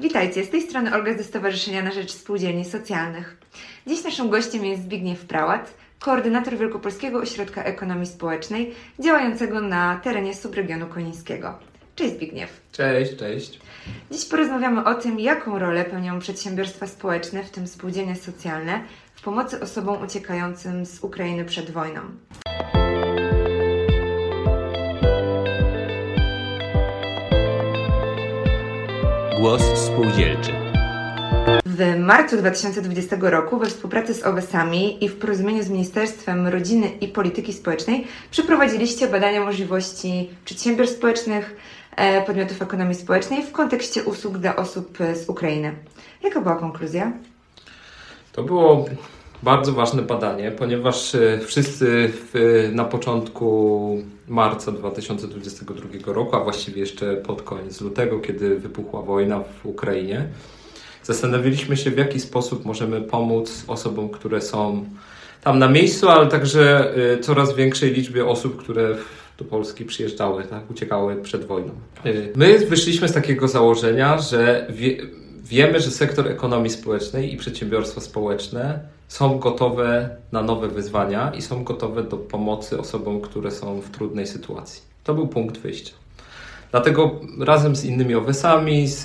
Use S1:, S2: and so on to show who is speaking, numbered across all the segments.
S1: Witajcie, z tej strony Olga ze Stowarzyszenia na Rzecz Spółdzielni Socjalnych. Dziś naszym gościem jest Zbigniew Prałat, koordynator Wielkopolskiego Ośrodka Ekonomii Społecznej, działającego na terenie subregionu konińskiego. Cześć Zbigniew.
S2: Cześć, cześć.
S1: Dziś porozmawiamy o tym, jaką rolę pełnią przedsiębiorstwa społeczne, w tym spółdzielnie socjalne, w pomocy osobom uciekającym z Ukrainy przed wojną.
S3: Głos spółdzielczy.
S1: W marcu 2020 roku we współpracy z OWES-ami i w porozumieniu z Ministerstwem Rodziny i Polityki Społecznej przeprowadziliście badania możliwości przedsiębiorstw społecznych, e, podmiotów ekonomii społecznej w kontekście usług dla osób z Ukrainy. Jaka była konkluzja?
S2: To było bardzo ważne badanie, ponieważ e, wszyscy w, na początku marca 2022 roku, a właściwie jeszcze pod koniec lutego, kiedy wybuchła wojna w Ukrainie, Zastanowiliśmy się, w jaki sposób możemy pomóc osobom, które są tam na miejscu, ale także y, coraz większej liczbie osób, które do Polski przyjeżdżały, tak, uciekały przed wojną. Y, my wyszliśmy z takiego założenia, że wie, wiemy, że sektor ekonomii społecznej i przedsiębiorstwa społeczne są gotowe na nowe wyzwania i są gotowe do pomocy osobom, które są w trudnej sytuacji. To był punkt wyjścia. Dlatego razem z innymi OWES-ami, z,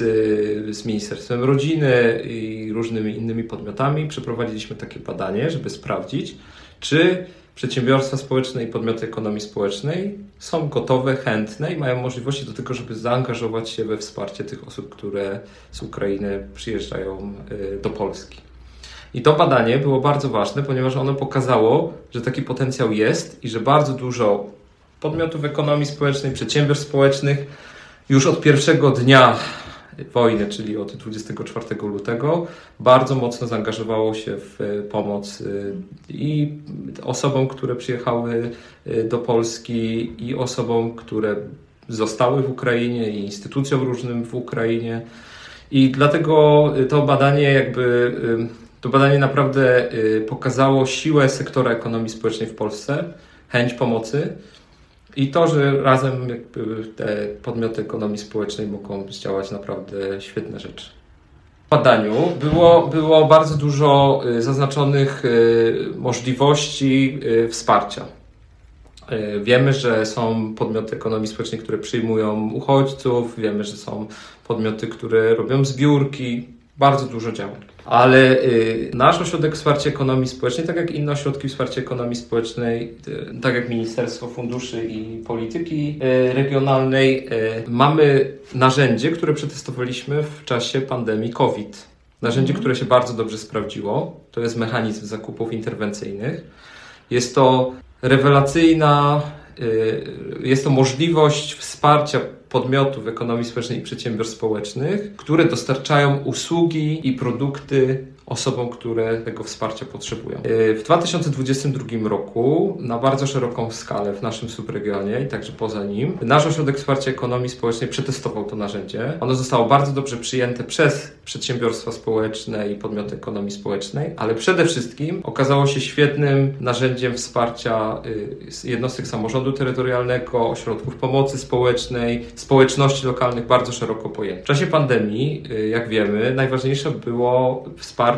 S2: z Ministerstwem Rodziny i różnymi innymi podmiotami przeprowadziliśmy takie badanie, żeby sprawdzić, czy przedsiębiorstwa społeczne i podmioty ekonomii społecznej są gotowe, chętne i mają możliwości do tego, żeby zaangażować się we wsparcie tych osób, które z Ukrainy przyjeżdżają y, do Polski. I to badanie było bardzo ważne, ponieważ ono pokazało, że taki potencjał jest i że bardzo dużo podmiotów ekonomii społecznej, przedsiębiorstw społecznych już od pierwszego dnia wojny, czyli od 24 lutego, bardzo mocno zaangażowało się w e, pomoc e, i osobom, które przyjechały e, do Polski, i osobom, które zostały w Ukrainie, i instytucjom różnym w Ukrainie. I dlatego to badanie jakby to badanie naprawdę pokazało siłę sektora ekonomii społecznej w Polsce, chęć pomocy i to, że razem te podmioty ekonomii społecznej mogą zdziałać naprawdę świetne rzeczy. W badaniu było, było bardzo dużo y, zaznaczonych y, możliwości y, wsparcia. Wiemy, że są podmioty ekonomii społecznej, które przyjmują uchodźców, wiemy, że są podmioty, które robią zbiórki, bardzo dużo działań. Ale y, nasz ośrodek wsparcia ekonomii społecznej, tak jak inne ośrodki wsparcia ekonomii społecznej, y, tak jak Ministerstwo Funduszy i Polityki y, Regionalnej, mamy narzędzie, które przetestowaliśmy w czasie pandemii COVID. Narzędzie, mhm. które się bardzo dobrze sprawdziło, to jest mechanizm zakupów interwencyjnych. Jest to rewelacyjna, jest to możliwość wsparcia podmiotów ekonomii społecznej i przedsiębiorstw społecznych, które dostarczają usługi i produkty osobom, które tego wsparcia potrzebują. E, w 2022 roku na bardzo szeroką skalę w naszym subregionie i także poza nim nasz Ośrodek Wsparcia Ekonomii Społecznej przetestował to narzędzie. Ono zostało bardzo dobrze przyjęte przez przedsiębiorstwa społeczne i podmioty ekonomii społecznej, ale przede wszystkim okazało się świetnym narzędziem wsparcia y, jednostek samorządu terytorialnego, ośrodków pomocy społecznej, społeczności lokalnych bardzo szeroko pojęte. W czasie pandemii, y, jak wiemy, najważniejsze było wsparcie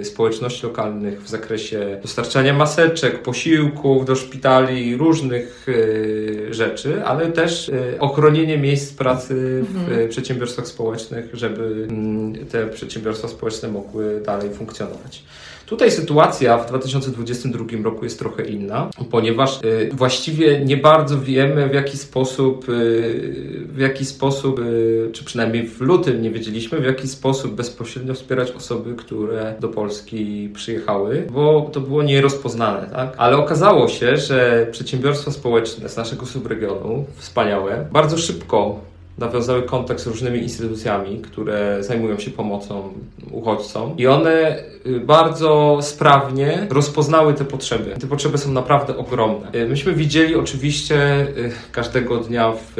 S2: y, społeczności lokalnych w zakresie dostarczania maseczek, posiłków do szpitali, różnych y, rzeczy, ale też ochronienie miejsc pracy w mhm. przedsiębiorstwach społecznych, żeby mm, te przedsiębiorstwa społeczne mogły dalej funkcjonować. Tutaj sytuacja w 2022 roku jest trochę inna, ponieważ y, właściwie nie bardzo wiemy w jaki sposób, y, w jaki sposób, y, czy przynajmniej w lutym nie wiedzieliśmy, w jaki sposób bezpośrednio wspierać osoby, które do Polski przyjechały, bo to było nierozpoznane, tak? Ale okazało się, że przedsiębiorstwa społeczne z naszego subregionu, wspaniałe, bardzo szybko nawiązały kontakt z różnymi instytucjami, które zajmują się pomocą uchodźcom i one y, bardzo sprawnie rozpoznały te potrzeby. Te potrzeby są naprawdę ogromne. Y, myśmy widzieli oczywiście y, każdego dnia w,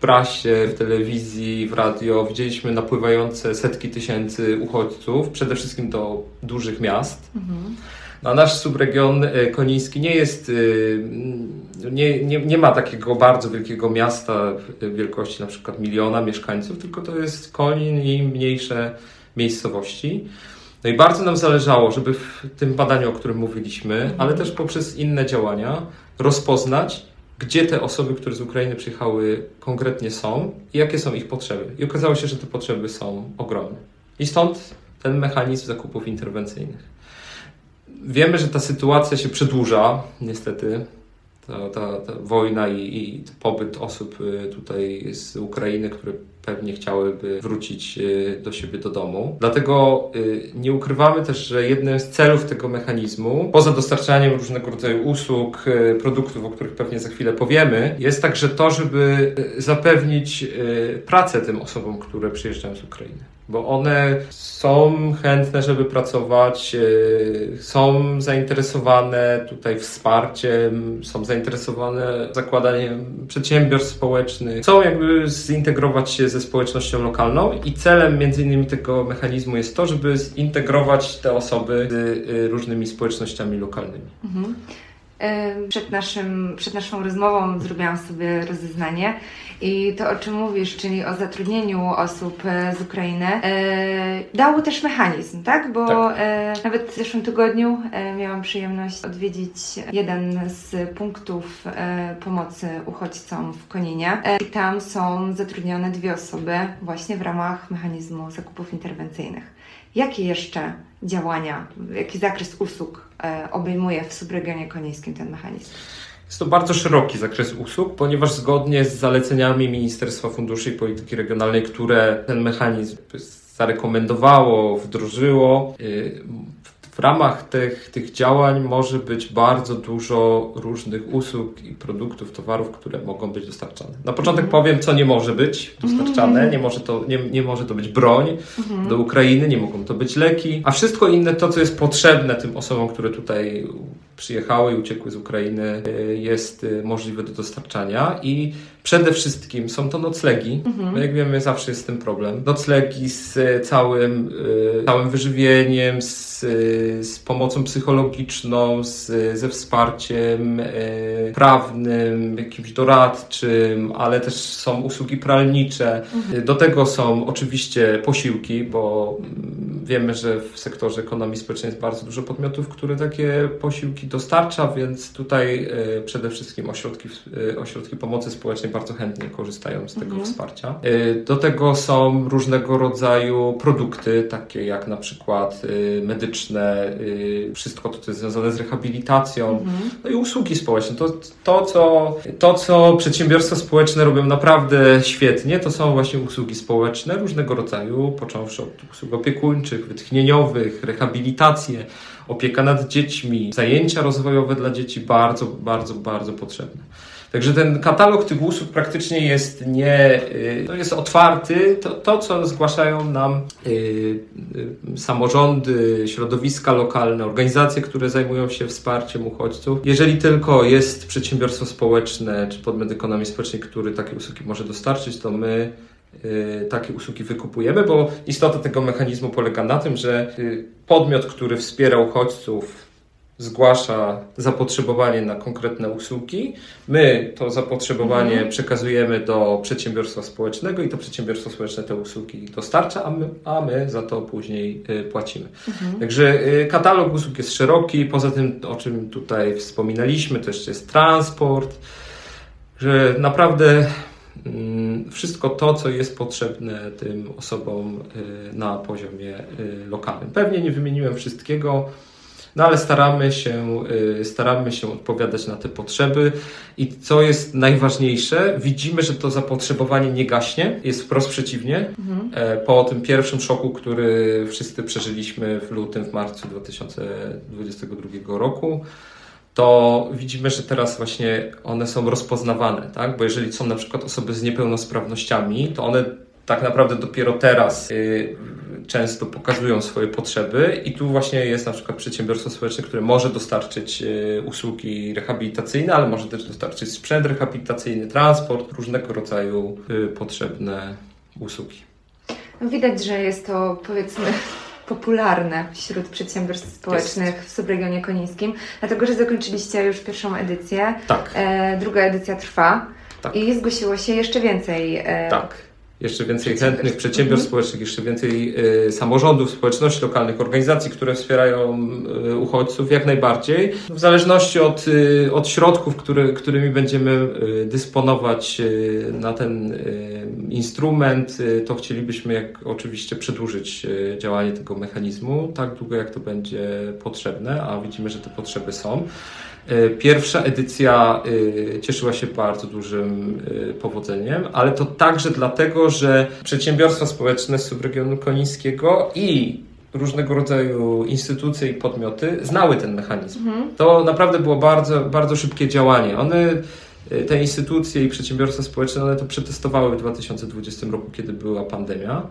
S2: prasie, w telewizji, w radio, widzieliśmy napływające setki tysięcy uchodźców, przede wszystkim do dużych miast. Mhm A nasz subregion koniński nie jest, nie, nie, nie ma takiego bardzo wielkiego miasta wielkości na przykład miliona mieszkańców, tylko to jest Konin i mniejsze miejscowości. No i bardzo nam zależało, żeby w tym badaniu, o którym mówiliśmy, ale też poprzez inne działania rozpoznać, gdzie te osoby, które z Ukrainy przyjechały, konkretnie są i jakie są ich potrzeby. I okazało się, że te potrzeby są ogromne. I stąd ten mechanizm zakupów interwencyjnych. Wiemy, że ta sytuacja się przedłuża, niestety. Ta, ta, ta wojna i, i pobyt osób y, tutaj z Ukrainy, które pewnie chciałyby wrócić y, do siebie do domu. Dlatego y, nie ukrywamy też, że jednym z celów tego mechanizmu, poza dostarczaniem różnego rodzaju usług, produktów, o których pewnie za chwilę powiemy, jest także to, żeby zapewnić pracę tym osobom, które przyjeżdżają z Ukrainy bo one są chętne, żeby pracować, są zainteresowane tutaj wsparciem, są zainteresowane zakładaniem przedsiębiorstw społecznych, chcą jakby zintegrować się ze społecznością lokalną i celem między innymi tego mechanizmu jest to, żeby zintegrować te osoby z y, różnymi społecznościami lokalnymi. Mhm.
S1: Przed, naszym, przed naszą rozmową zrobiłam sobie rozeznanie i to, o czym mówisz, czyli o zatrudnieniu osób e, z Ukrainy, e, dało też mechanizm, tak? Bo tak. E, nawet w zeszłym tygodniu miałam przyjemność odwiedzić jeden z punktów pomocy uchodźcom w Koninie i tam są zatrudnione dwie osoby właśnie w ramach mechanizmu zakupów interwencyjnych. Jakie jeszcze działania, jaki zakres usług obejmuje w subregionie konińskim ten mechanizm?
S2: Jest to bardzo szeroki zakres usług, ponieważ zgodnie z zaleceniami Ministerstwa Funduszy i Polityki Regionalnej, które ten mechanizm zarekomendowało, wdrożyło, y, w ramach tych, tych działań może być bardzo dużo różnych usług i produktów, towarów, które mogą być dostarczane. Na początek mm. powiem, co nie może być dostarczane. Mm. Nie, może to, nie, nie może to być broń mm. do Ukrainy, nie mogą to być leki, a wszystko inne, to co jest potrzebne tym osobom, które tutaj przyjechały i uciekły z Ukrainy, y, jest y, możliwe do dostarczania i przede wszystkim są to noclegi. Mhm. Jak wiemy, zawsze jest ten problem. Noclegi z całym, y, całym wyżywieniem, z, z pomocą psychologiczną, z, ze wsparciem prawnym, jakimś doradczym, ale też są usługi pralnicze. Mhm. Do tego są oczywiście posiłki, bo mm, wiemy, że w sektorze ekonomii społecznej jest bardzo dużo podmiotów, które takie posiłki dostarcza, więc tutaj e, przede wszystkim ośrodki, e, ośrodki pomocy społecznej bardzo chętnie korzystają z tego mhm. wsparcia. E, do tego są różnego rodzaju produkty, takie jak na przykład medyczne, wszystko to, co jest związane z rehabilitacją, mhm. no i usługi społeczne. To, to, co, to, co przedsiębiorstwa społeczne robią naprawdę świetnie, to są właśnie usługi społeczne różnego rodzaju, począwszy od usług opiekuńczych, wytchnieniowych, rehabilitacje, opieka nad dziećmi, zajęcia rozwojowe dla dzieci bardzo, bardzo, bardzo potrzebne. Także ten katalog tych usług praktycznie jest nie, y, jest otwarty. To, to co zgłaszają nam y, y, samorządy, środowiska lokalne, organizacje, które zajmują się wsparciem uchodźców. Jeżeli tylko jest przedsiębiorstwo społeczne czy podmiot ekonomii społecznej, który takie usługi może dostarczyć, to my takie usługi wykupujemy, bo istota tego mechanizmu polega na tym, że y, podmiot, który wspiera uchodźców, zgłasza zapotrzebowanie na konkretne usługi. My to zapotrzebowanie mhm. przekazujemy do przedsiębiorstwa społecznego i to przedsiębiorstwo społeczne te usługi dostarcza, a my, a my za to później y, płacimy. Mhm. Także katalog usług jest szeroki. Poza tym, o czym tutaj wspominaliśmy, to jeszcze jest transport, że naprawdę Mm, wszystko to, co jest potrzebne tym osobom y, na poziomie y, lokalnym. Pewnie nie wymieniłem wszystkiego, no ale staramy się, y, staramy się odpowiadać na te potrzeby i co jest najważniejsze, widzimy, że to zapotrzebowanie nie gaśnie, jest wprost przeciwnie. Mhm. E, po tym pierwszym szoku, który wszyscy przeżyliśmy w lutym, w marcu 2022 roku, to widzimy, że teraz właśnie one są rozpoznawane, tak? Bo jeżeli są na przykład osoby z niepełnosprawnościami, to one tak naprawdę dopiero teraz y, często pokazują swoje potrzeby i tu właśnie jest na przykład przedsiębiorstwo społeczne, które może dostarczyć y, usługi rehabilitacyjne, ale może też dostarczyć sprzęt rehabilitacyjny, transport, różnego rodzaju y, potrzebne usługi.
S1: Widać, że jest to powiedzmy popularne wśród przedsiębiorstw społecznych w subregionie konińskim, dlatego że zakończyliście już pierwszą edycję.
S2: Tak.
S1: E, druga edycja trwa
S2: Tak.
S1: i zgłosiło się jeszcze więcej. E,
S2: Tak. Jeszcze więcej chętnych przedsiębiorstw
S1: Mhm.
S2: społecznych, jeszcze więcej y, samorządów, społeczności lokalnych, organizacji, które wspierają y, uchodźców, jak najbardziej. W zależności od, y, od środków, które, którymi będziemy dysponować na ten instrument, to chcielibyśmy jak oczywiście przedłużyć działanie tego mechanizmu tak długo, jak to będzie potrzebne, a widzimy, że te potrzeby są. E, Pierwsza edycja e, cieszyła się bardzo dużym e, powodzeniem, ale to także dlatego, że przedsiębiorstwa społeczne z subregionu konińskiego i różnego rodzaju instytucje i podmioty znały ten mechanizm. To naprawdę było bardzo, bardzo szybkie działanie. One, te instytucje i przedsiębiorstwa społeczne, one to przetestowały w 2020 roku, kiedy była pandemia.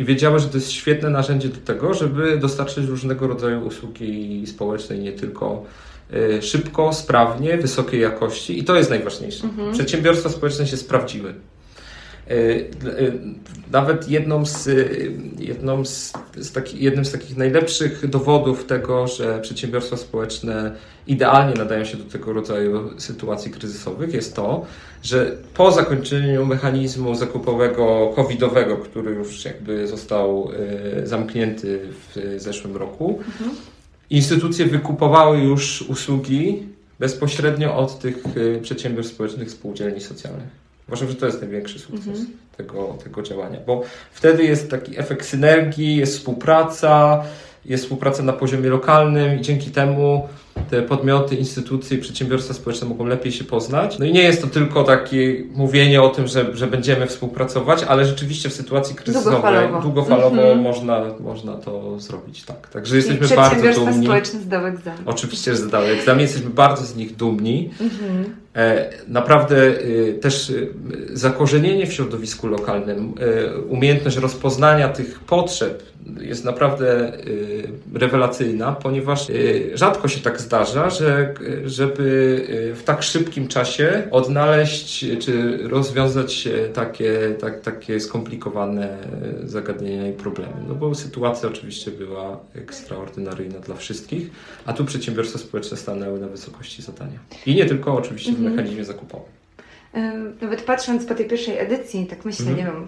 S2: I wiedziały, że to jest świetne narzędzie do tego, żeby dostarczyć różnego rodzaju usługi społeczne, nie tylko e, szybko, sprawnie, wysokiej jakości. I to jest najważniejsze. Przedsiębiorstwa społeczne się sprawdziły. E, e, Nawet jedną z, e, jedną z, z taki, jednym z takich najlepszych dowodów tego, że przedsiębiorstwa społeczne idealnie nadają się do tego rodzaju sytuacji kryzysowych jest to, że po zakończeniu mechanizmu zakupowego covidowego, który już jakby został zamknięty w zeszłym roku, instytucje wykupowały już usługi bezpośrednio od tych przedsiębiorstw społecznych spółdzielni socjalnych. Uważam, że to jest największy sukces tego, tego działania, bo wtedy jest taki efekt synergii, jest współpraca, jest współpraca na poziomie lokalnym i dzięki temu te podmioty, instytucje i przedsiębiorstwa społeczne mogą lepiej się poznać. No i nie jest to tylko takie mówienie o tym, że, że będziemy współpracować, ale rzeczywiście w sytuacji kryzysowej
S1: Długofalowo.
S2: długofalowo
S1: Mhm.
S2: można, można to zrobić. Tak. Także
S1: I
S2: jesteśmy bardzo
S1: przedsiębiorstwa
S2: dumni.
S1: społeczne zdały egzamin.
S2: Oczywiście, że zdały egzamin. Jesteśmy bardzo z nich dumni. E, Naprawdę e, też e, zakorzenienie w środowisku lokalnym, umiejętność rozpoznania tych potrzeb jest naprawdę e, rewelacyjna, ponieważ e, rzadko się tak zdarza, że żeby e, w tak szybkim czasie odnaleźć czy rozwiązać takie, tak, takie skomplikowane zagadnienia i problemy. No bo sytuacja oczywiście była ekstraordynaryjna dla wszystkich, a tu przedsiębiorstwa społeczne stanęły na wysokości zadania. I nie tylko oczywiście w mechanizmie zakupowym.
S1: Nawet patrząc po tej pierwszej edycji, tak myślę,
S2: Mhm.
S1: nie wiem,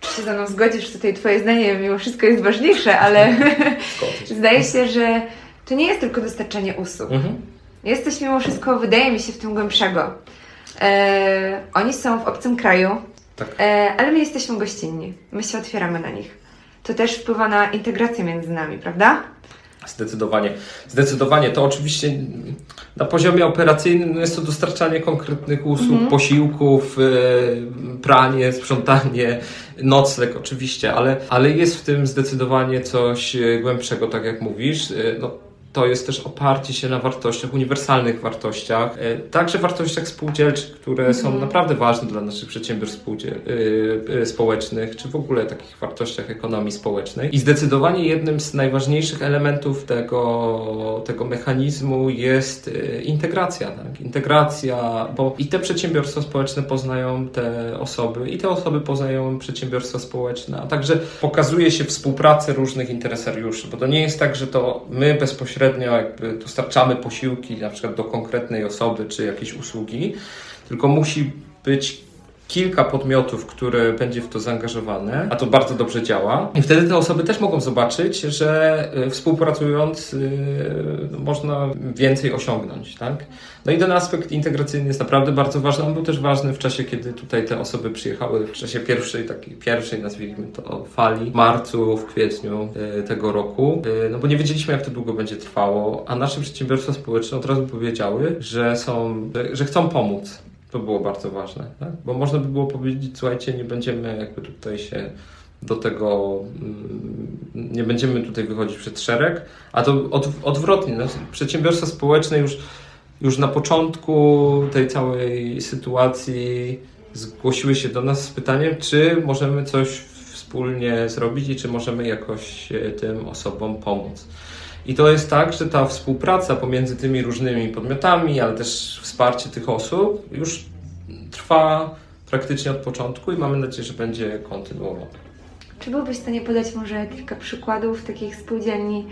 S1: czy się ze mną zgodzisz, tutaj Twoje zdanie mimo wszystko jest ważniejsze, ale zdaje się, że to nie jest tylko dostarczanie usług. Jest coś mimo wszystko, wydaje mi się, w tym głębszego. E, oni są w obcym kraju,
S2: Tak.
S1: e, ale my jesteśmy gościnni. My się otwieramy na nich. To też wpływa na integrację między nami, prawda?
S2: Zdecydowanie. Zdecydowanie. To oczywiście na poziomie operacyjnym no jest to dostarczanie konkretnych usług, posiłków, e, pranie, sprzątanie, nocleg oczywiście, ale, ale jest w tym zdecydowanie coś e, głębszego, tak jak mówisz. E, No, to jest też oparcie się na wartościach, uniwersalnych wartościach, e, także wartościach spółdzielczych, które są naprawdę ważne dla naszych przedsiębiorstw e, e, społecznych, czy w ogóle takich wartościach ekonomii społecznej. I zdecydowanie jednym z najważniejszych elementów tego, tego mechanizmu jest integracja. Tak? Integracja, bo i te przedsiębiorstwa społeczne poznają te osoby, i te osoby poznają przedsiębiorstwa społeczne, a także pokazuje się współpracę różnych interesariuszy, bo to nie jest tak, że to my bezpośrednio jakby dostarczamy posiłki na przykład do konkretnej osoby czy jakieś usługi, tylko musi być kilka podmiotów, które będzie w to zaangażowane, a to bardzo dobrze działa. I wtedy te osoby też mogą zobaczyć, że y, współpracując y, no, można więcej osiągnąć, tak? No i ten aspekt integracyjny jest naprawdę bardzo ważny. On był też ważny w czasie, kiedy tutaj te osoby przyjechały, w czasie pierwszej, takiej pierwszej, nazwijmy to, fali, w marcu, w kwietniu y, tego roku. No bo nie wiedzieliśmy, jak to długo będzie trwało, a nasze przedsiębiorstwa społeczne od razu powiedziały, że są, że chcą pomóc. To było bardzo ważne, tak? bo można by było powiedzieć, słuchajcie, nie będziemy jakby tutaj się do tego, mm, nie będziemy tutaj wychodzić przed szereg, a to od, odwrotnie, no, przedsiębiorstwa społeczne już, już na początku tej całej sytuacji zgłosiły się do nas z pytaniem, czy możemy coś wspólnie zrobić i czy możemy jakoś e, tym osobom pomóc. I to jest tak, że ta współpraca pomiędzy tymi różnymi podmiotami, ale też wsparcie tych osób już trwa praktycznie od początku i mamy nadzieję, że będzie kontynuowana.
S1: Czy byłbyś w stanie podać może kilka przykładów takich spółdzielni,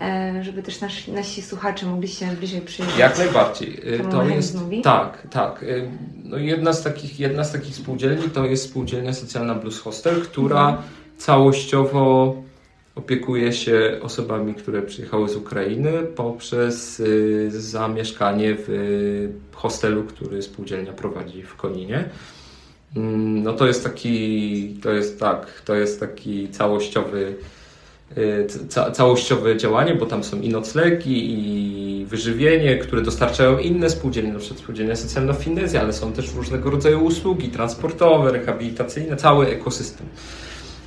S1: e, żeby też nasi, nasi słuchacze mogli się bliżej przyjrzeć?
S2: Jak najbardziej.
S1: Temu
S2: To jest, tak, tak. Y, No jedna, z takich, jedna z takich spółdzielni to jest spółdzielnia socjalna Blues Hostel, która
S1: Mhm.
S2: całościowo opiekuje się osobami, które przyjechały z Ukrainy poprzez y, zamieszkanie w y, hostelu, który spółdzielnia prowadzi w Koninie. Mm, No to jest taki, to jest tak, to jest taki całościowy, y, ca, całościowe działanie, bo tam są i noclegi, i wyżywienie, które dostarczają inne spółdzielnie, na przykład spółdzielnia socjalna Finezja, ale są też różnego rodzaju usługi transportowe, rehabilitacyjne, cały ekosystem.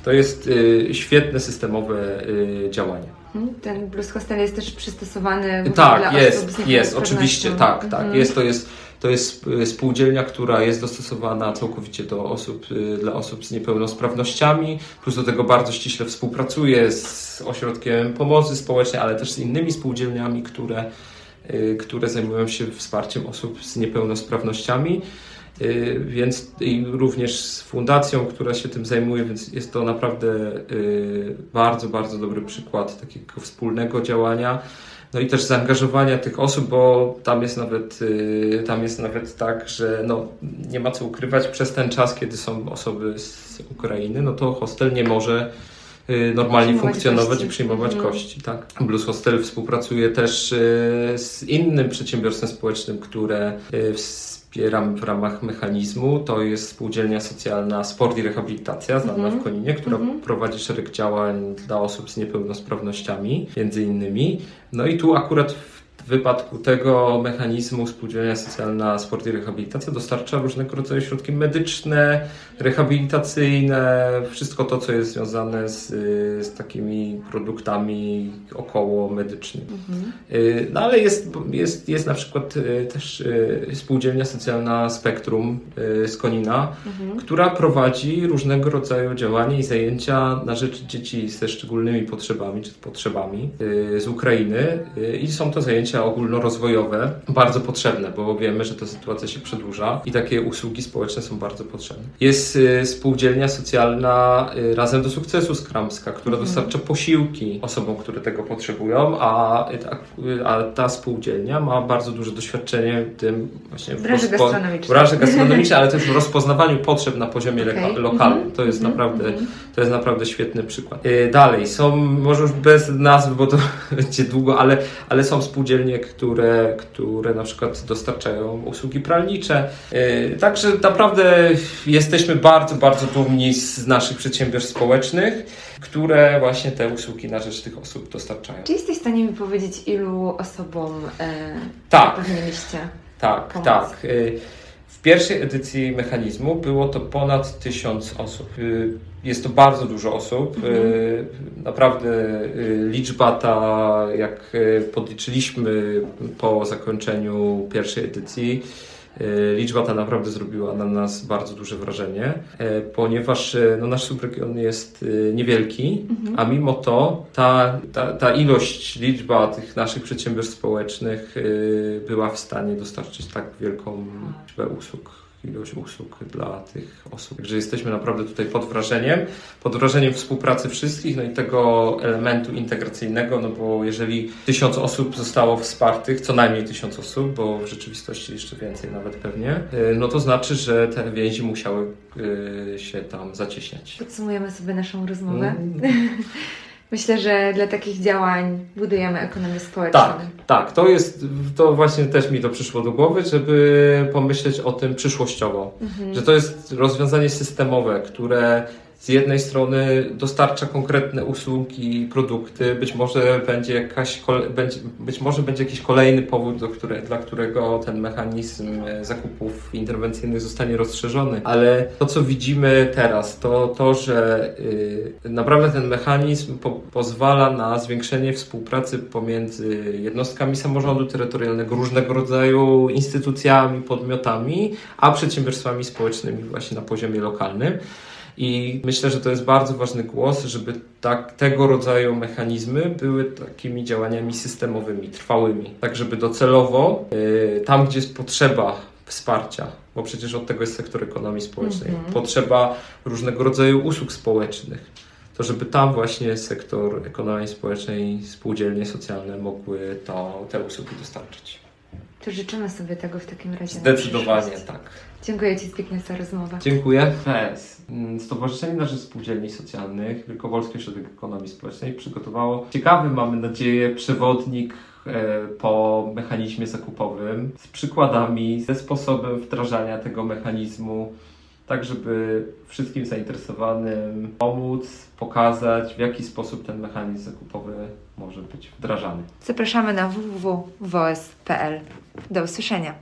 S2: To jest y, świetne systemowe y, działanie.
S1: Mhm. Ten Blues Hostel jest też przystosowany
S2: Tak,
S1: dla
S2: jest,
S1: osób z
S2: jest, oczywiście, tak, tak.
S1: Mhm.
S2: Jest, to, jest, to jest spółdzielnia, która jest dostosowana całkowicie do osób, y, dla osób z niepełnosprawnościami, plus do tego bardzo ściśle współpracuje z Ośrodkiem Pomocy Społecznej, ale też z innymi spółdzielniami, które, y, które zajmują się wsparciem osób z niepełnosprawnościami. Y, Więc i również z fundacją, która się tym zajmuje, więc jest to naprawdę y, bardzo, bardzo dobry przykład takiego wspólnego działania. No i też zaangażowania tych osób, bo tam jest nawet, y, tam jest nawet tak, że no, nie ma co ukrywać, przez ten czas, kiedy są osoby z Ukrainy, no to hostel nie może normalnie funkcjonować
S1: gości.
S2: i przyjmować
S1: Mhm.
S2: gości. Tak. Blues Hostel współpracuje też z innym przedsiębiorstwem społecznym, które y, wspieram w ramach mechanizmu. To jest spółdzielnia socjalna Sport i Rehabilitacja, znana
S1: Mhm.
S2: w Koninie, która
S1: Mhm.
S2: prowadzi szereg działań dla osób z niepełnosprawnościami, między innymi. No i tu akurat w wypadku tego mechanizmu spółdzielnia socjalna Sport i Rehabilitacja dostarcza różnego rodzaju środki medyczne, rehabilitacyjne, wszystko to, co jest związane z, z takimi produktami około medycznymi.
S1: Mhm.
S2: Y, No ale jest, jest, jest na przykład y, też y, spółdzielnia socjalna Spektrum z Konina,
S1: Mhm.
S2: która prowadzi różnego rodzaju działania i zajęcia na rzecz dzieci ze szczególnymi potrzebami, czy potrzebami z Ukrainy. I są to zajęcia ogólnorozwojowe, bardzo potrzebne, bo wiemy, że ta sytuacja się przedłuża i takie usługi społeczne są bardzo potrzebne. Jest y, spółdzielnia socjalna y, Razem do Sukcesu z Kramska, która
S1: Mhm.
S2: dostarcza posiłki osobom, które tego potrzebują, a, a, a ta spółdzielnia ma bardzo duże doświadczenie w tym właśnie w
S1: Branży
S2: rozpo-
S1: gastronomicznej.
S2: ale też w rozpoznawaniu potrzeb na poziomie loka- lokalnym.
S1: Mhm.
S2: To jest
S1: Mhm.
S2: naprawdę
S1: Mhm.
S2: to jest naprawdę świetny przykład. Dalej, są, może już bez nazw, bo to będzie długo, ale, ale są spółdzielnie, które, które na przykład dostarczają usługi pralnicze. Yy, Także naprawdę jesteśmy bardzo, bardzo dumni z naszych przedsiębiorstw społecznych, które właśnie te usługi na rzecz tych osób dostarczają.
S1: Czy jesteś w stanie mi powiedzieć, ilu osobom e,
S2: Tak.
S1: zapewniliście?
S2: Tak,
S1: Pomoc.
S2: tak. W pierwszej edycji mechanizmu było to ponad tysiąc osób. Y, Jest to bardzo dużo osób.
S1: Mhm.
S2: Y, Naprawdę y, liczba ta, jak podliczyliśmy po zakończeniu pierwszej edycji, liczba ta naprawdę zrobiła na nas bardzo duże wrażenie, y, ponieważ y, no, nasz subregion jest niewielki,
S1: Mhm.
S2: a mimo to ta, ta, ta ilość, liczba tych naszych przedsiębiorstw społecznych była w stanie dostarczyć tak wielką liczbę usług, ilość usług dla tych osób. Także jesteśmy naprawdę tutaj pod wrażeniem, pod wrażeniem współpracy wszystkich, no i tego elementu integracyjnego, no bo jeżeli tysiąc osób zostało wspartych, co najmniej tysiąc osób, bo w rzeczywistości jeszcze więcej nawet pewnie, y, no to znaczy, że te więzi musiały y, się tam zacieśniać.
S1: Podsumujemy sobie naszą rozmowę.
S2: Mm.
S1: Myślę, że dla takich działań budujemy ekonomię społeczną.
S2: Tak, tak. To jest, to właśnie też mi to przyszło do głowy, żeby pomyśleć o tym przyszłościowo.
S1: Mhm.
S2: Że to jest rozwiązanie systemowe, które z jednej strony dostarcza konkretne usługi produkty, być może będzie jakaś, być może będzie jakiś kolejny powód, do które, dla którego ten mechanizm e, zakupów interwencyjnych zostanie rozszerzony, ale to, co widzimy teraz, to to, że y, naprawdę ten mechanizm po, pozwala na zwiększenie współpracy pomiędzy jednostkami samorządu terytorialnego, różnego rodzaju instytucjami, podmiotami, a przedsiębiorstwami społecznymi właśnie na poziomie lokalnym. I myślę, że to jest bardzo ważny głos, żeby tak, tego rodzaju mechanizmy były takimi działaniami systemowymi, trwałymi, tak żeby docelowo y, tam, gdzie jest potrzeba wsparcia, bo przecież od tego jest sektor ekonomii społecznej,
S1: Mhm.
S2: potrzeba różnego rodzaju usług społecznych, to żeby tam właśnie sektor ekonomii społecznej, spółdzielnie socjalne mogły to, te usługi dostarczyć.
S1: To życzymy sobie tego w takim razie.
S2: Zdecydowanie tak.
S1: Dziękuję Ci pięknie za rozmowę.
S2: Dziękuję. PS. Mm, Stowarzyszenie na Rzecz Spółdzielni Socjalnych, Wielkowolski Ośrodek Ekonomii Społecznej przygotowało ciekawy, mamy nadzieję, przewodnik e, po mechanizmie zakupowym z przykładami, ze sposobem wdrażania tego mechanizmu, tak żeby wszystkim zainteresowanym pomóc, pokazać w jaki sposób ten mechanizm zakupowy może być wdrażany.
S1: Zapraszamy na www.woes.pl. Do usłyszenia.